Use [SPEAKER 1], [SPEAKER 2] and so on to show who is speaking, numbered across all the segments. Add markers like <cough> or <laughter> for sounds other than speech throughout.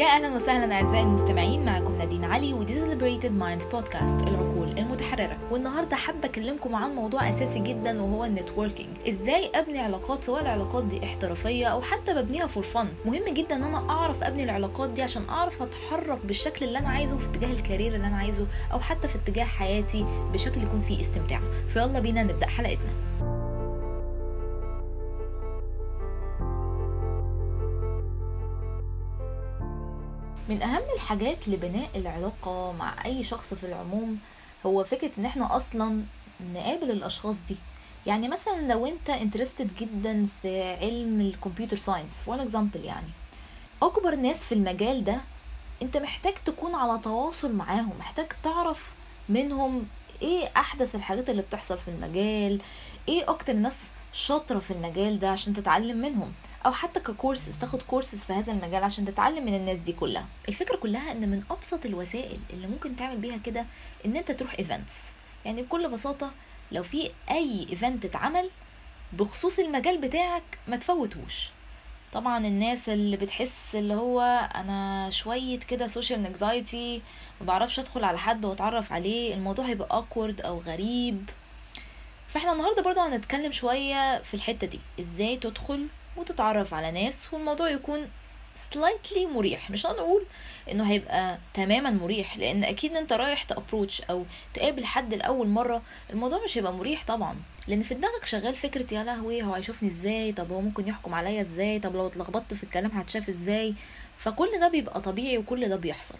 [SPEAKER 1] يا أهلا وسهلا أعزائي المستمعين معكم نادين علي ودي Liberated Minds بودكاست العقول المتحررة. والنهاردة حابة أكلمكم عن موضوع أساسي جدا وهو ال networking إزاي أبني علاقات سواء العلاقات دي احترافية أو حتى ببنيها for fun مهم جدا إن أنا أعرف أبني العلاقات دي عشان أعرف أتحرك بالشكل اللي أنا عايزه في اتجاه ال career اللي أنا عايزه أو حتى في اتجاه حياتي بشكل يكون فيه استمتاع. فيلا بينا نبدأ حلقتنا. من أهم الحاجات لبناء العلاقة مع أي شخص في العموم هو فكرة إن إحنا أصلا نقابل الأشخاص دي. يعني مثلا لو أنت interested جدا في علم الكمبيوتر science for example يعني أكبر ناس في المجال ده أنت محتاج تكون على تواصل معاهم محتاج تعرف منهم إيه أحدث الحاجات اللي بتحصل في المجال إيه أكتر ناس شاطرة في المجال ده عشان تتعلم منهم. أو حتى ككورسز تاخد كورسز في هذا المجال عشان تتعلم من الناس دي كلها. الفكرة كلها إن من أبسط الوسائل اللي ممكن تعمل بيها كده إن أنت تروح events يعني بكل بساطة لو في أي event اتعمل بخصوص المجال بتاعك ما تفوتوش طبعا الناس اللي بتحس اللي هو أنا شوية كده social anxiety ما بعرفش أدخل على حد وأتعرف عليه الموضوع هيبقى awkward أو غريب. فإحنا النهارده برضه هنتكلم شوية في الحتة دي. إزاي تدخل وتتعرف على ناس والموضوع يكون slightly مريح. مش هنقول إنه هيبقى تماما مريح لأن أكيد أنت رايح ت approach أو تقابل حد لأول مرة الموضوع مش هيبقى مريح طبعا. لأن في دماغك شغال فكرة يا لهوي هو هيشوفني إزاي؟ طب هو ممكن يحكم عليا إزاي؟ طب لو اتلخبطت في الكلام هتشاف إزاي؟ فكل ده بيبقى طبيعي وكل ده بيحصل.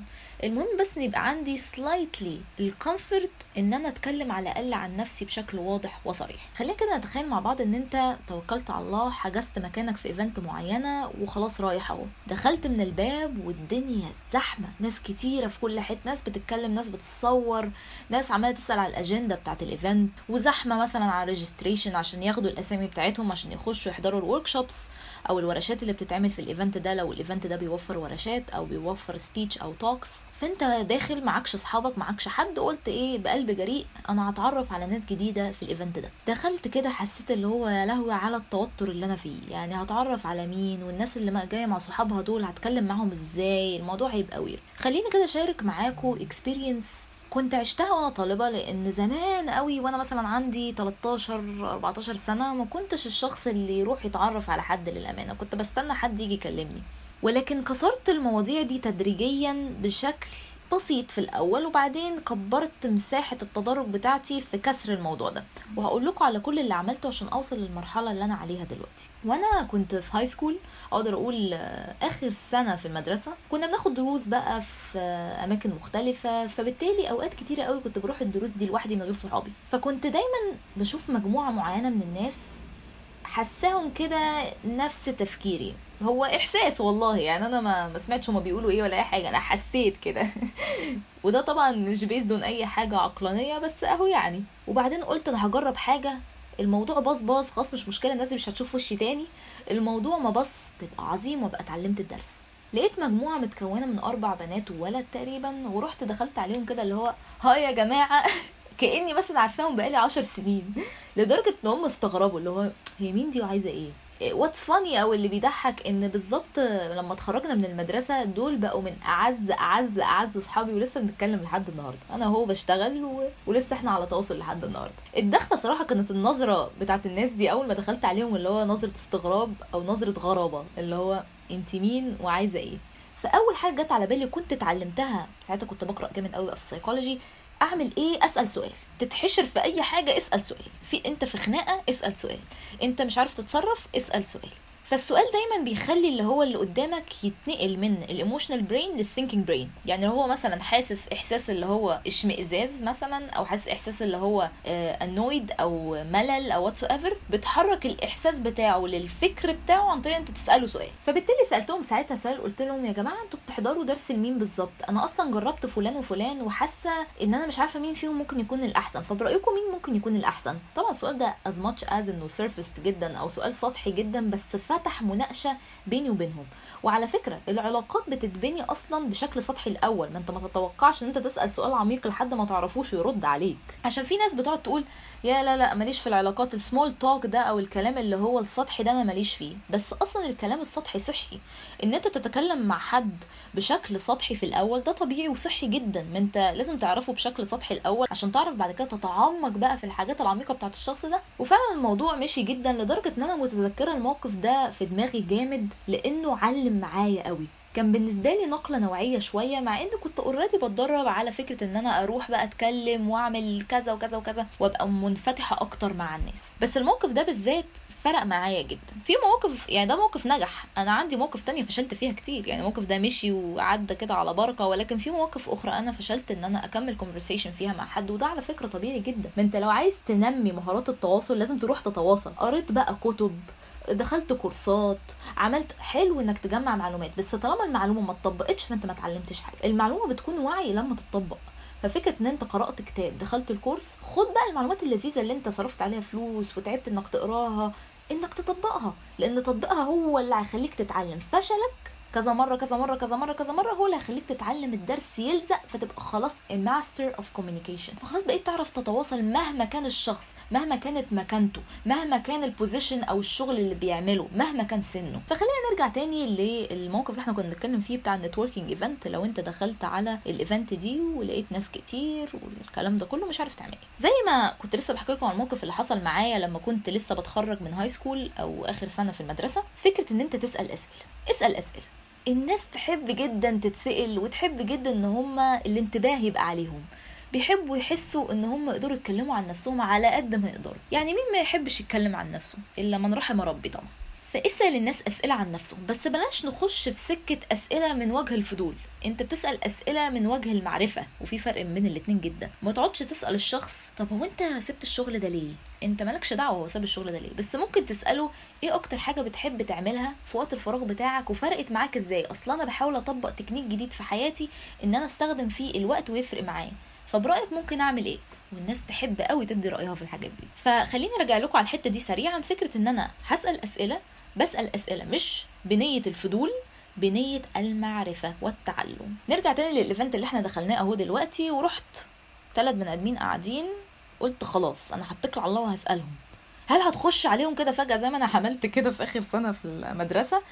[SPEAKER 1] المهم بس إن يبقى عندي slightly ال comfort إن أنا أتكلم على الأقل عن نفسي بشكل واضح وصريح. خلينا كده نتخيل مع بعض إن أنت توكلت على الله حجزت مكانك في event معينة وخلاص رايح أهو. دخلت من الباب والدنيا زحمة. ناس كتيرة في كل حتة. ناس بتتكلم ناس بتصور ناس عمالة تسأل على الأجندة بتاعت ال event وزحمة مثلا على registration عشان ياخدوا الأسامي بتاعتهم عشان يخشوا يحضروا ال workshops أو الورشات اللي بتتعمل في ال event ده. لو ال event ده بيوفر ورشات أو بيوفر speech أو talks فانت داخل معكش اصحابك معكش حد قلت إيه بقلب جريء أنا هتعرف على ناس جديدة في ال event ده. دخلت كده حسيت اللي هو يا لهوي على التوتر اللي أنا فيه. يعني هتعرف على مين والناس اللي جاية مع صحابها دول هتكلم معاهم إزاي؟ الموضوع هيبقى weird خليني كده أشارك معاكم experience كنت عشتها وأنا طالبة لأن زمان قوي وأنا مثلا عندي 13 14 سنة ما كنتش الشخص اللي يروح يتعرف على حد للأمانة. كنت بستنى حد يجي يكلمني. ولكن كسرت المواضيع دي تدريجيا بشكل بسيط في الأول وبعدين كبرت مساحة التدرج بتاعتي في كسر الموضوع ده. وهقول لكم على كل اللي عملته عشان أوصل للمرحلة اللي أنا عليها دلوقتي. وأنا كنت في هاي سكول أقدر أقول آخر سنة في المدرسة كنا بناخد دروس بقى في أماكن مختلفة فبالتالي أوقات كتيرة قوي كنت بروح الدروس دي لوحدي من غير صحابي. فكنت دايما بشوف مجموعة معينة من الناس حساهم كده نفس تفكيري. هو إحساس والله يعني أنا ما ما سمعتش هما بيقولوا إيه ولا أي حاجة أنا حسيت كده. <laughs> وده طبعا مش بيزدون أي حاجة عقلانية بس أهو يعني. وبعدين قلت أنا هجرب حاجة الموضوع باص باص خلاص مش مشكلة الناس مش هتشوف وشي تاني. الموضوع ما بص تبقى عظيم وابقى اتعلمت الدرس. لقيت مجموعة متكونة من أربع بنات وولد تقريبا ورحت دخلت عليهم كده اللي هو هاي يا جماعة. <laughs> كأني مثلا عارفاهم بقالي عشر سنين. لدرجة إن هم استغربوا اللي هو هي مين دي وعايزة إيه؟ what's funny أو اللي بيضحك إن بالظبط لما اتخرجنا من المدرسة دول بقوا من أعز أعز أعز أصحابي ولسه بنتكلم لحد النهارده. أنا هو بشتغل و... ولسه إحنا على تواصل لحد النهارده. الدخله صراحة كانت النظرة بتاعت الناس دي أول ما دخلت عليهم اللي هو نظرة استغراب أو نظرة غرابة اللي هو أنت مين وعايزة إيه؟ فأول حاجة جت على بالي كنت اتعلمتها ساعتها كنت بقرأ جامد قوي في السيكولوجي أعمل إيه؟ أسأل سؤال. تتحشر في أي حاجة؟ اسأل سؤال. في أنت في خناقة؟ اسأل سؤال. أنت مش عارف تتصرف؟ اسأل سؤال. فالسؤال دايما بيخلي اللي هو اللي قدامك يتنقل من ال emotional brain لل thinking brain يعني لو هو مثلا حاسس إحساس اللي هو إشمئزاز مثلا أو حاسس إحساس اللي هو annoyed أو ملل أو whatsoever بتحرك الإحساس بتاعه للفكر بتاعه عن طريق أنت تسأله سؤال. فبالتالي سألتهم ساعتها سؤال قلت لهم يا جماعة أنتوا بتحضروا درس لمين بالظبط؟ أنا أصلا جربت فلان وفلان وحاسة إن أنا مش عارفة مين فيهم ممكن يكون الأحسن. فبرأيكم مين ممكن يكون الأحسن؟ طبعا السؤال ده as much as إنه surface جدا أو سؤال سطحي جدا بس فتح مناقشة بيني وبينهم. وعلى فكرة العلاقات بتتبني أصلا بشكل سطحي الأول. ما أنت ما تتوقعش إن أنت تسأل سؤال عميق لحد ما تعرفوش ويرد عليك. عشان في ناس بتقعد تقول يا لا لا ماليش في العلاقات. ال small talk ده أو الكلام اللي هو السطحي ده أنا ماليش فيه. بس أصلا الكلام السطحي صحي. إن أنت تتكلم مع حد بشكل سطحي في الأول ده طبيعي وصحي جدا. ما أنت لازم تعرفه بشكل سطحي الأول عشان تعرف بعد كده تتعمق بقى في الحاجات العميقة بتاعت الشخص ده. وفعلا الموضوع مشي جدا لدرجة إن أنا متذكرة الموقف ده في دماغي جامد لأنه علم معايا قوي. كان بالنسبة لي نقلة نوعية شوية مع اني كنت already بتدرب على فكرة إن أنا أروح بقى أتكلم وأعمل كذا وكذا وكذا وأبقى منفتحة أكتر مع الناس. بس الموقف ده بالذات فرق معايا جدا. في مواقف يعني ده موقف نجح. أنا عندي مواقف تانية فشلت فيها كتير. يعني الموقف ده مشي وعدى كده على بركة ولكن في مواقف أخرى أنا فشلت إن أنا أكمل conversation فيها مع حد وده على فكرة طبيعي جدا. ما أنت لو عايز تنمي مهارات التواصل لازم تروح تتواصل. قريت بقى كتب دخلت كورسات عملت حلو إنك تجمع معلومات بس طالما المعلومة ما اتطبقتش فأنت ما اتعلمتش حاجة. المعلومة بتكون وعي لما تتطبق. ففكرة إن أنت قرأت كتاب دخلت الكورس خد بقى المعلومات اللذيذة اللي أنت صرفت عليها فلوس وتعبت إنك تقراها إنك تطبقها لأن تطبيقها هو اللي هيخليك تتعلم. فشلك كذا مرة كذا مرة كذا مرة كذا مرة هو اللي هيخليك تتعلم الدرس يلزق فتبقى خلاص master of communication فخلاص بقيت تعرف تتواصل مهما كان الشخص مهما كانت مكانته مهما كان ال position أو الشغل اللي بيعمله مهما كان سنه. فخلينا نرجع تاني للموقف اللي إحنا كنا بنتكلم فيه بتاع ال networking event لو انت دخلت على ال event دي ولقيت ناس كتير والكلام ده كله مش عارف تعمل إيه. زي ما كنت لسه بحكي لكم عن الموقف اللي حصل معايا لما كنت لسه بتخرج من high school أو آخر سنة في المدرسة فكرة إن أنت تسأل أسئلة. اسأل أسئلة. الناس تحب جدا تتسأل وتحب جدا إن هما الانتباه يبقى عليهم. بيحبوا يحسوا إن هم يقدروا يتكلموا عن نفسهم على قد ما يقدروا. يعني مين ما يحبش يتكلم عن نفسه؟ إلا من رحم ربي طبعا. فاسأل الناس أسئلة عن نفسهم. بس بلاش نخش في سكة أسئلة من وجه الفضول. انت بتسأل أسئلة من وجه المعرفة وفي فرق بين الاتنين جدا. ما تقعدش تسأل الشخص طب هو انت سبت الشغل ده ليه؟ انت مالكش دعوة هو ساب الشغل ده ليه. بس ممكن تسأله إيه أكتر حاجة بتحب تعملها في وقت الفراغ بتاعك وفرقت معاك إزاي؟ أصلا أنا بحاول أطبق تكنيك جديد في حياتي إن أنا أستخدم فيه الوقت ويفرق معايا. فبرأيك ممكن أعمل إيه؟ والناس تحب قوي تدي رأيها في الحاجات دي. فخليني أرجع لكم على الحتة دي سريعا. فكرة إن أنا هسأل أسئلة بسأل أسئلة مش بنية الفضول بنية المعرفة والتعلم. نرجع تاني للإيفنت اللي إحنا دخلناه أهو دلوقتي ورحت ثلاث بني آدمين قاعدين قلت خلاص أنا هتكل على الله وهسألهم. هل هتخش عليهم كده فجأة زي ما أنا عملت كده في آخر سنة في المدرسة؟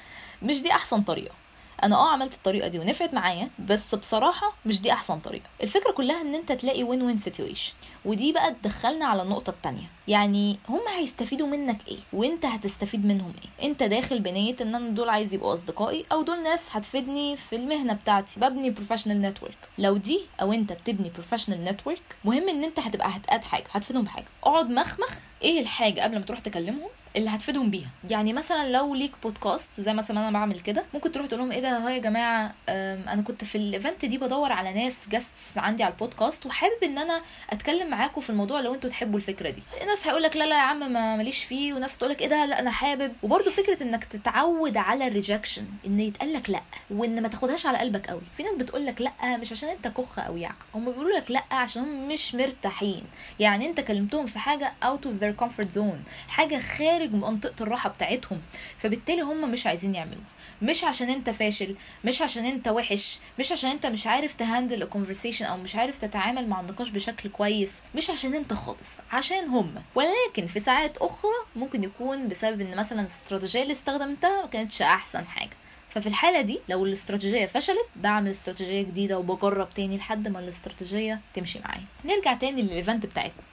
[SPEAKER 1] مش دي أحسن طريقة. أنا آه عملت الطريقة دي ونفعت معايا بس بصراحة مش دي أحسن طريقة. الفكرة كلها إن أنت تلاقي win-win situation ودي بقى تدخلنا على النقطه التانية يعني هم هيستفيدوا منك إيه؟ وأنت هتستفيد منهم إيه؟ أنت داخل بنية إن أنا دول عايز يبقوا أصدقائي أو دول ناس هتفيدني في المهنة بتاعتي. ببني professional network لو دي أو أنت بتبني professional network مهم إن أنت هتبقى هتقعد حاجة هتفيدهم بحاجه اقعد مخمخ إيه الحاجة قبل ما تروح تكلمهم؟ اللي هتفيدهم بيها. يعني مثلا لو ليك بودكاست زي مثلا أنا بعمل كده ممكن تروح تقول لهم إيه ده؟ ها يا جماعة أنا كنت في ال event دي بدور على ناس guests عندي على البودكاست وحابب إن أنا أتكلم معاكم في الموضوع لو أنتوا تحبوا الفكرة دي. الناس هيقول لك لا لا يا عم ما ماليش فيه. وناس تقول لك إيه ده؟ لا أنا حابب. وبرده فكرة إنك تتعود على ال rejection إن يتقال لك لا وإن ما تاخدهاش على قلبك قوي. في ناس بتقول لك لا مش عشان أنت كخ أو يع. هم بيقولوا لك لا عشان هم مش مرتاحين. يعني أنت كلمتهم في حاجة out of their comfort zone حاجة خارج منطقه الراحة بتاعتهم. فبالتالي هم مش عايزين يعملوها مش عشان أنت فاشل مش عشان أنت وحش مش عشان أنت مش عارف ت handle ال conversation أو مش عارف تتعامل مع النقاش بشكل كويس. مش عشان أنت خالص عشان هم. ولكن في ساعات أخرى ممكن يكون بسبب إن مثلا الاستراتيجيه اللي استخدمتها ما كانتش أحسن حاجة. ففي الحالة دي لو الاستراتيجية فشلت بعمل استراتيجية جديدة وبجرب تاني لحد ما الاستراتيجية تمشي معايا. نرجع تاني لل event بتاعتنا.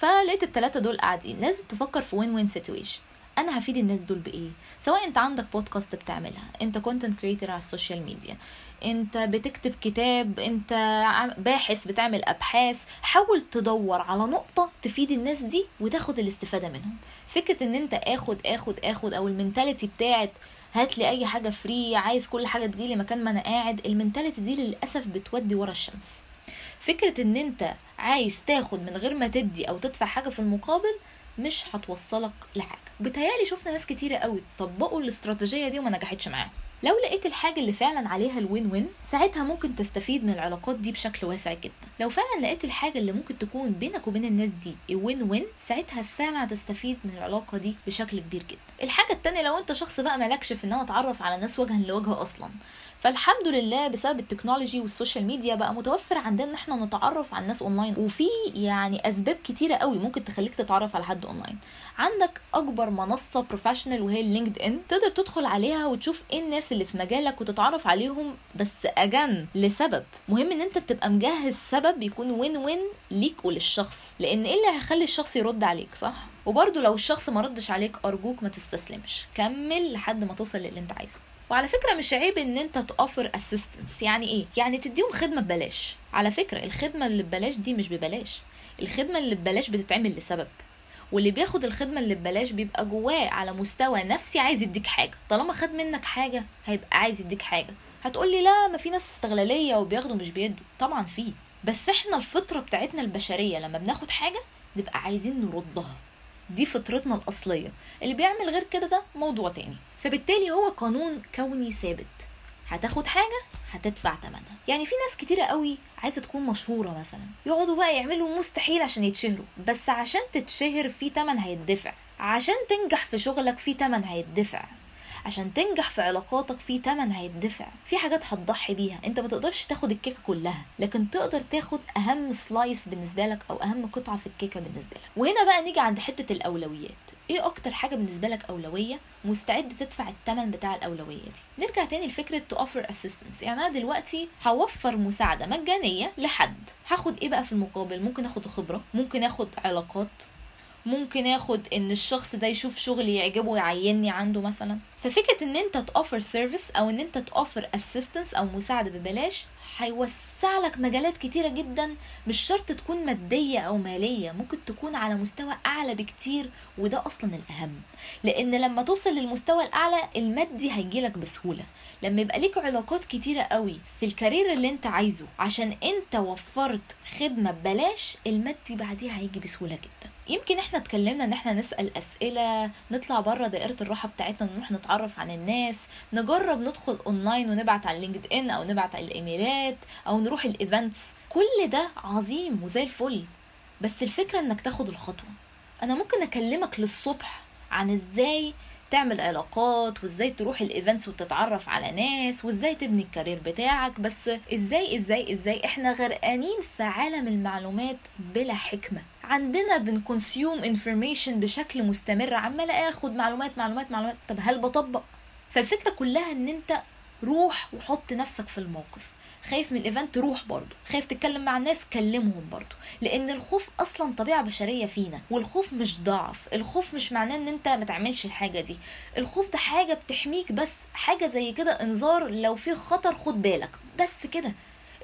[SPEAKER 1] فلقيت التلاتة دول قاعدين. لازم تفكر في win-win situation أنا هفيد الناس دول بإيه؟ سواء أنت عندك بودكاست بتعملها أنت content creator على ال social media أنت بتكتب كتاب أنت باحث بتعمل أبحاث حاول تدور على نقطة تفيد الناس دي وتاخد الاستفادة منهم. فكرة إن أنت آخد آخد آخد أو ال mentality بتاعت هات لي أي حاجة free عايز كل حاجة تجيلي مكان ما أنا قاعد ال mentality دي للأسف بتودي ورا الشمس. فكرة إن أنت عايز تاخد من غير ما تدي أو تدفع حاجة في المقابل مش هتوصلك لحاجة. بتهيالي شفنا ناس كتيرة قوي طبقوا الاستراتيجية دي وما نجحتش معاهم. لو لقيت الحاجة اللي فعلا عليها الوين وين ساعتها ممكن تستفيد من العلاقات دي بشكل واسع جدا. لو فعلا لقيت الحاجة اللي ممكن تكون بينك وبين الناس دي وين وين ساعتها فعلا هتستفيد من العلاقة دي بشكل كبير جدا. الحاجة التانية لو أنت شخص بقى مالكش في إن أنا أتعرف على ناس وجها لوجه أصلا فالحمد لله بسبب ال technology وال social media بقى متوفر عندنا إن إحنا نتعرف على الناس أونلاين. وفي يعني أسباب كتيرة قوي ممكن تخليك تتعرف على حد أونلاين. عندك أكبر منصة professional وهي ال LinkedIn تقدر تدخل عليها وتشوف إيه الناس اللي في مجالك وتتعرف عليهم بس again لسبب. مهم إن أنت تبقى مجهز سبب يكون win-win ليك وللشخص. لأن إيه اللي هيخلي الشخص يرد عليك صح؟ وبرده لو الشخص ما ردش عليك أرجوك ما تستسلمش. كمل لحد ما توصل للي أنت عايزه. وعلى فكرة مش عيب إن أنت تأوفر اسيستنس يعني إيه؟ يعني تديهم خدمة ببلاش. على فكرة الخدمة اللي ببلاش دي مش ببلاش. الخدمة اللي ببلاش بتتعمل لسبب. واللي بياخد الخدمة اللي ببلاش بيبقى جواه على مستوى نفسي عايز يديك حاجة. طالما خد منك حاجة هيبقى عايز يديك حاجة. هتقول لي لا ما في ناس استغلالية وبياخدوا مش بيدوا. طبعا في. بس إحنا الفطرة بتاعتنا البشرية لما بناخد حاجة نبقى عايزين نردها. دي فطرتنا الأصلية. اللي بيعمل غير كده ده موضوع تاني. فبالتالي هو قانون كوني ثابت. هتاخد حاجة هتدفع تمنها. يعني في ناس كتيرة قوي عايزة تكون مشهورة مثلا. يقعدوا بقى يعملوا مستحيل عشان يتشهروا. بس عشان تتشهر في تمن هيدفع عشان تنجح في شغلك في تمن هيدفع عشان تنجح في علاقاتك في تمن هيدفع في حاجات هتضحي بيها. انت ما تقدرش تاخد الكيكة كلها لكن تقدر تاخد أهم سلايس بالنسبة لك أو أهم قطعة في الكيكة بالنسبة لك. وهنا بقى نيجي عند حتة الأولويات. إيه أكتر حاجة بالنسبة لك أولوية مستعد تدفع الثمن بتاع الأولوية دي؟ نرجع تاني لفكرة to offer assistance يعني أنا دلوقتي هوفر مساعدة مجانية لحد. هاخد إيه بقى في المقابل؟ ممكن آخد خبرة ممكن آخد علاقات ممكن آخد إن الشخص ده يشوف شغلي يعجبه يعيني عنده مثلا. ففكرة إن أنت ت offer service أو إن أنت ت offer assistance أو مساعدة ببلاش هيوسع لك مجالات كتيرة جدا مش شرط تكون مادية أو مالية ممكن تكون على مستوى أعلى بكتير وده أصلا الأهم. لأن لما توصل للمستوى الأعلى المادي هيجيلك بسهولة. لما يبقى ليك علاقات كتيرة قوي في ال career اللي أنت عايزه عشان أنت وفرت خدمة ببلاش المادي بعديها هيجي بسهولة جدا. يمكن إحنا اتكلمنا إن إحنا نسأل أسئلة نطلع بره دائرة الراحة بتاعتنا نروح نتعرف عن الناس نجرب ندخل اونلاين ونبعت على LinkedIn أو نبعت على الإيميلات أو نروح ال events كل ده عظيم وزي الفل بس الفكرة إنك تاخد الخطوة. أنا ممكن أكلمك للصبح عن إزاي تعمل علاقات وإزاي تروح ال events وتتعرف على ناس وإزاي تبني ال career بتاعك بس إزاي إزاي إزاي إحنا غرقانين في عالم المعلومات بلا حكمة. عندنا بن consume information بشكل مستمر عمال آخد معلومات معلومات معلومات. طب هل بطبق؟ فالفكرة كلها إن أنت روح وحط نفسك في الموقف. خايف من الإيفنت روح برضه. خايف تتكلم مع الناس كلمهم برضه. لأن الخوف أصلا طبيعة بشرية فينا والخوف مش ضعف. الخوف مش معناه إن أنت ما تعملش الحاجة دي. الخوف ده حاجة بتحميك بس حاجة زي كده إنذار لو في خطر خد بالك. بس كده.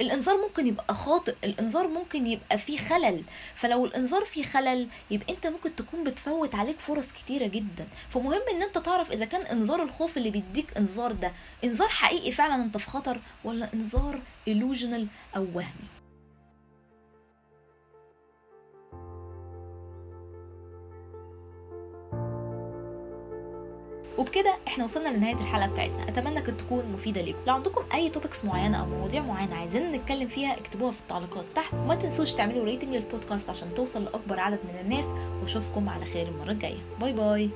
[SPEAKER 1] الإنذار ممكن يبقى خاطئ الإنذار ممكن يبقى فيه خلل. فلو الإنذار فيه خلل يبقى أنت ممكن تكون بتفوت عليك فرص كتيرة جدا. فمهم إن أنت تعرف إذا كان إنذار الخوف اللي بيديك إنذار ده إنذار حقيقي فعلا أنت في خطر ولا إنذار illusional أو وهمي؟ وبكده إحنا وصلنا لنهاية الحلقة بتاعتنا. أتمنى كانت تكون مفيدة ليكم. لو عندكم أي topics معينة أو مواضيع معينة عايزين نتكلم فيها اكتبوها في التعليقات تحت. وما تنسوش تعملوا rating لل podcast عشان توصل لأكبر عدد من الناس. وأشوفكم على خير المرة الجاية. bye bye